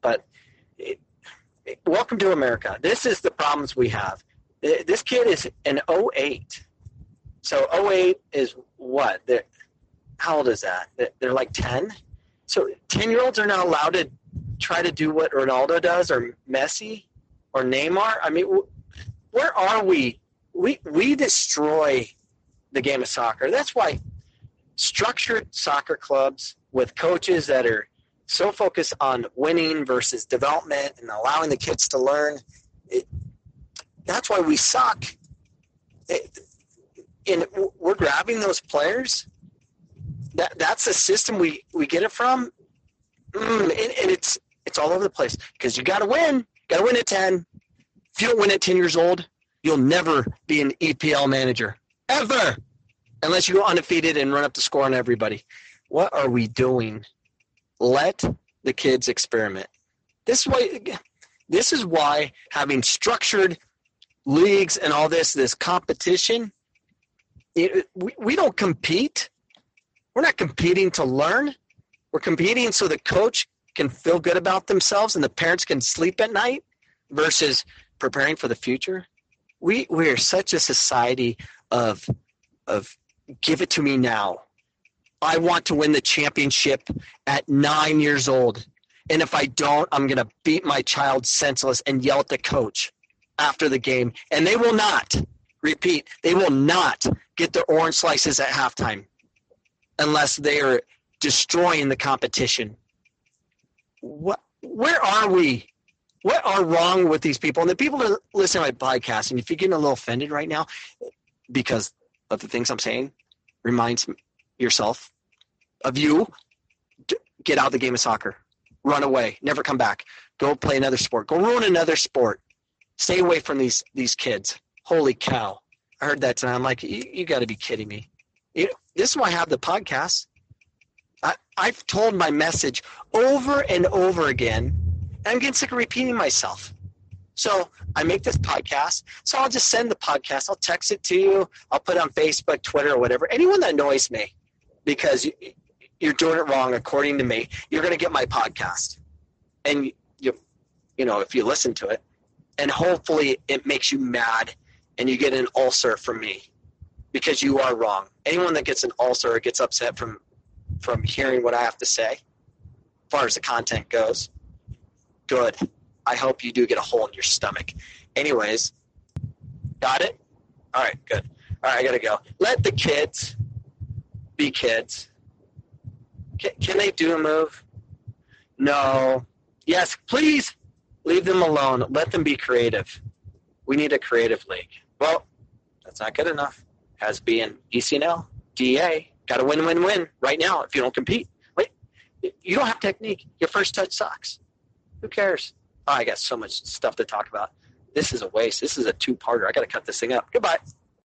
But it, it, welcome to America. This is the problems we have. This kid is an 08. So 08 is what? They're, how old is that? They're like 10. So 10 year olds are not allowed to try to do what Ronaldo does or Messi or Neymar. I mean, where are we? We, we destroy the game of soccer. That's why structured soccer clubs with coaches that are so focused on winning versus development and allowing the kids to learn. It, that's why we suck. It, and we're grabbing those players. That that's the system we we get it from, mm, and, and it's it's all over the place because you got to win. Got to win at ten. If you don't win at ten years old, you'll never be an EPL manager ever, unless you go undefeated and run up the score on everybody. What are we doing? Let the kids experiment. This way, this is why having structured leagues and all this this competition it, we, we don't compete. We're not competing to learn. We're competing so the coach can feel good about themselves and the parents can sleep at night versus preparing for the future. We we are such a society of of give it to me now i want to win the championship at nine years old and if i don't i'm going to beat my child senseless and yell at the coach after the game, and they will not, repeat, they will not get their orange slices at halftime unless they are destroying the competition. What, where are we? What are wrong with these people? And the people that listen to my podcast, and if you're getting a little offended right now because of the things I'm saying, reminds yourself of you. Get out of the game of soccer. Run away. Never come back. Go play another sport. Go ruin another sport stay away from these these kids. Holy cow! I heard that tonight. I'm like, you, you got to be kidding me. You this is why I have the podcast. I, I've told my message over and over again, and I'm getting sick of repeating myself. So I make this podcast. So I'll just send the podcast. I'll text it to you. I'll put it on Facebook, Twitter, or whatever. Anyone that annoys me because you're doing it wrong according to me, you're going to get my podcast. And you, you know, if you listen to it, and hopefully it makes you mad and you get an ulcer from me because you are wrong. Anyone that gets an ulcer or gets upset from from hearing what I have to say, as far as the content goes, good. I hope you do get a hole in your stomach. Anyways, got it? All right, good. All right, I gotta go. Let the kids be kids. Can, can they do a move? No. Yes, please leave them alone. Let them be creative. We need a creative league. Well, that's not good enough. Has been ECNL, DA, got to win, win, win right now if you don't compete. Wait, you don't have technique. Your first touch sucks. Who cares? Oh, I got so much stuff to talk about. This is a waste. This is a two-parter. I got to cut this thing up. Goodbye.